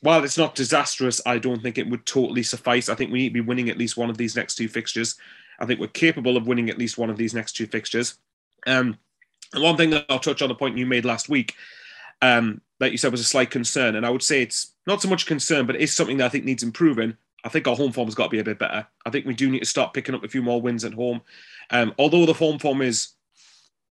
while it's not disastrous, I don't think it would totally suffice. I think we need to be winning at least one of these next two fixtures. I think we're capable of winning at least one of these next two fixtures. Um, one thing that I'll touch on the point you made last week um, that you said was a slight concern. And I would say it's not so much concern, but it is something that I think needs improving. I think our home form's got to be a bit better. I think we do need to start picking up a few more wins at home. Um, although the home form is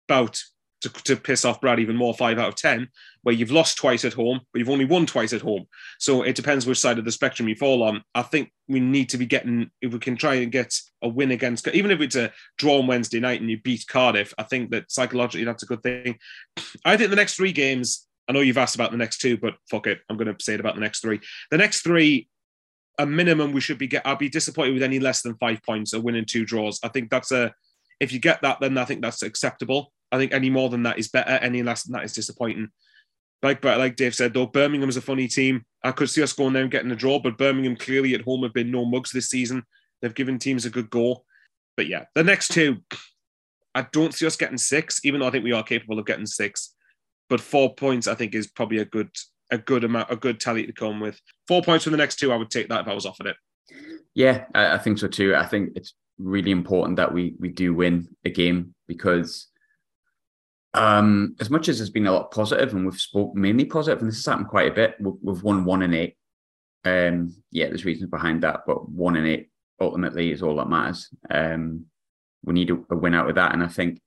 about to, to, piss off Brad even more, five out of 10, where you've lost twice at home, but you've only won twice at home. So it depends which side of the spectrum you fall on. I think we need to be getting, if we can try and get a win against, even if it's a draw on Wednesday night and you beat Cardiff, I think that psychologically that's a good thing. I think the next three games, I know you've asked about the next two, but fuck it. I'm going to say it about the next three. The next three, a minimum, we should be get. I'd be disappointed with any less than five points, a winning two draws. I think that's a. If you get that, then I think that's acceptable. I think any more than that is better. Any less than that is disappointing. Like, but like Dave said, though, Birmingham's a funny team. I could see us going there and getting a draw, but Birmingham clearly at home have been no mugs this season. They've given teams a good go. But yeah, the next two, I don't see us getting six, even though I think we are capable of getting six but four points I think is probably a good a good amount a good tally to come with. Four points from the next two, I would take that if I was offered it. Yeah, I, I think so too. I think it's really important that we we do win a game because um, as much as there's been a lot positive and we've spoke mainly positive, and this has happened quite a bit, we've, we've won one and eight. Um, yeah, there's reasons behind that, but one in eight ultimately is all that matters. Um, we need a win out of that, and I think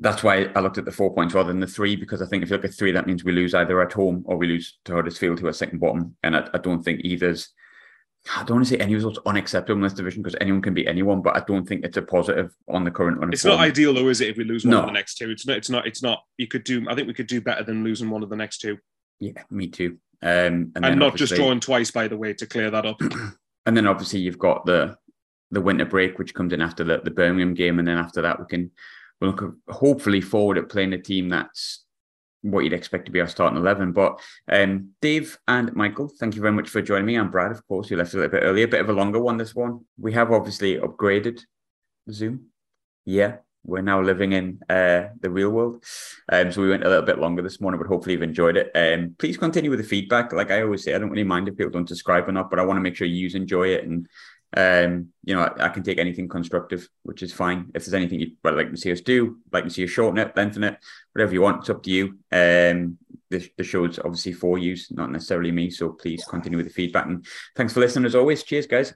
that's why I looked at the four points rather than the three, because I think if you look at three, that means we lose either at home or we lose to Huddersfield, who are second bottom. And I, I don't think either's, I don't want to say any result's unacceptable in this division because anyone can beat anyone, but I don't think it's a positive on the current run. It's not ideal though, is it? If we lose one No. of the next two, it's not. It's not. It's not. You could do. I think we could do better than losing one of the next two, Yeah, me too. Um, and, and, not just drawing twice. By the way, to clear that up. And then obviously you've got the the winter break, which comes in after the, the Birmingham game, and then after that we can we'll look hopefully forward at playing a team that's what you'd expect to be our starting eleven. But um, Dave and Michael, thank you very much for joining me. And Brad, of course, you left a little bit earlier, a bit of a longer one. This one we have obviously upgraded Zoom. Yeah, we're now living in uh, the real world. Um, so we went a little bit longer this morning, but hopefully you've enjoyed it. Um, please continue with the feedback. Like I always say, I don't really mind if people don't subscribe or not, but I want to make sure you enjoy it. And, um, you know, I, I can take anything constructive, which is fine. If there's anything you'd like to see us do, like to see us shorten it, lengthen it, whatever you want, it's up to you. Um, the, the show's obviously for you, not necessarily me. So please continue with the feedback. And thanks for listening as always. Cheers, guys.